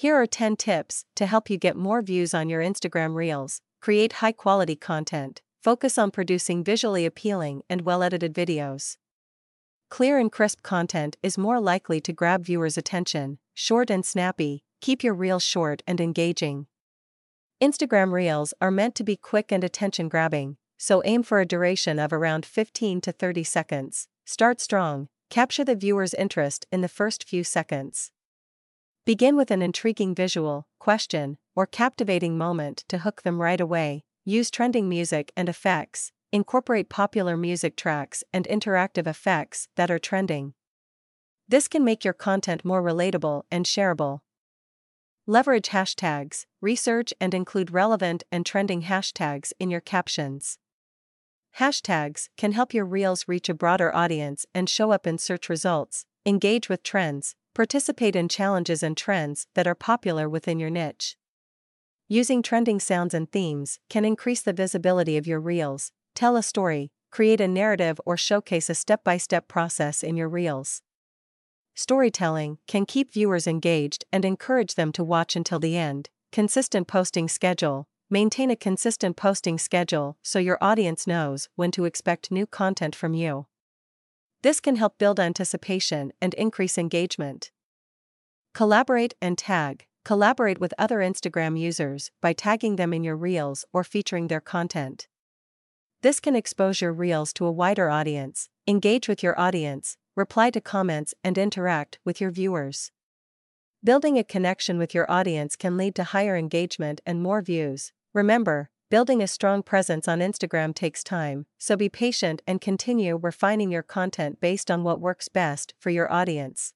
Here are 10 tips to help you get more views on your Instagram Reels. Create high quality content. Focus on producing visually appealing and well edited videos. Clear and crisp content is more likely to grab viewers' attention, short and snappy, keep your reels short and engaging. Instagram Reels are meant to be quick and attention grabbing, so aim for a duration of around 15 to 30 seconds. Start strong, capture the viewer's interest in the first few seconds. Begin with an intriguing visual, question, or captivating moment to hook them right away. Use trending music and effects, incorporate popular music tracks and interactive effects that are trending. This can make your content more relatable and shareable. Leverage hashtags, research and include relevant and trending hashtags in your captions. Hashtags can help your reels reach a broader audience and show up in search results, engage with trends, Participate in challenges and trends that are popular within your niche. Using trending sounds and themes can increase the visibility of your reels, tell a story, create a narrative, or showcase a step by step process in your reels. Storytelling can keep viewers engaged and encourage them to watch until the end. Consistent posting schedule Maintain a consistent posting schedule so your audience knows when to expect new content from you. This can help build anticipation and increase engagement. Collaborate and tag. Collaborate with other Instagram users by tagging them in your Reels or featuring their content. This can expose your Reels to a wider audience, engage with your audience, reply to comments, and interact with your viewers. Building a connection with your audience can lead to higher engagement and more views. Remember, Building a strong presence on Instagram takes time, so be patient and continue refining your content based on what works best for your audience.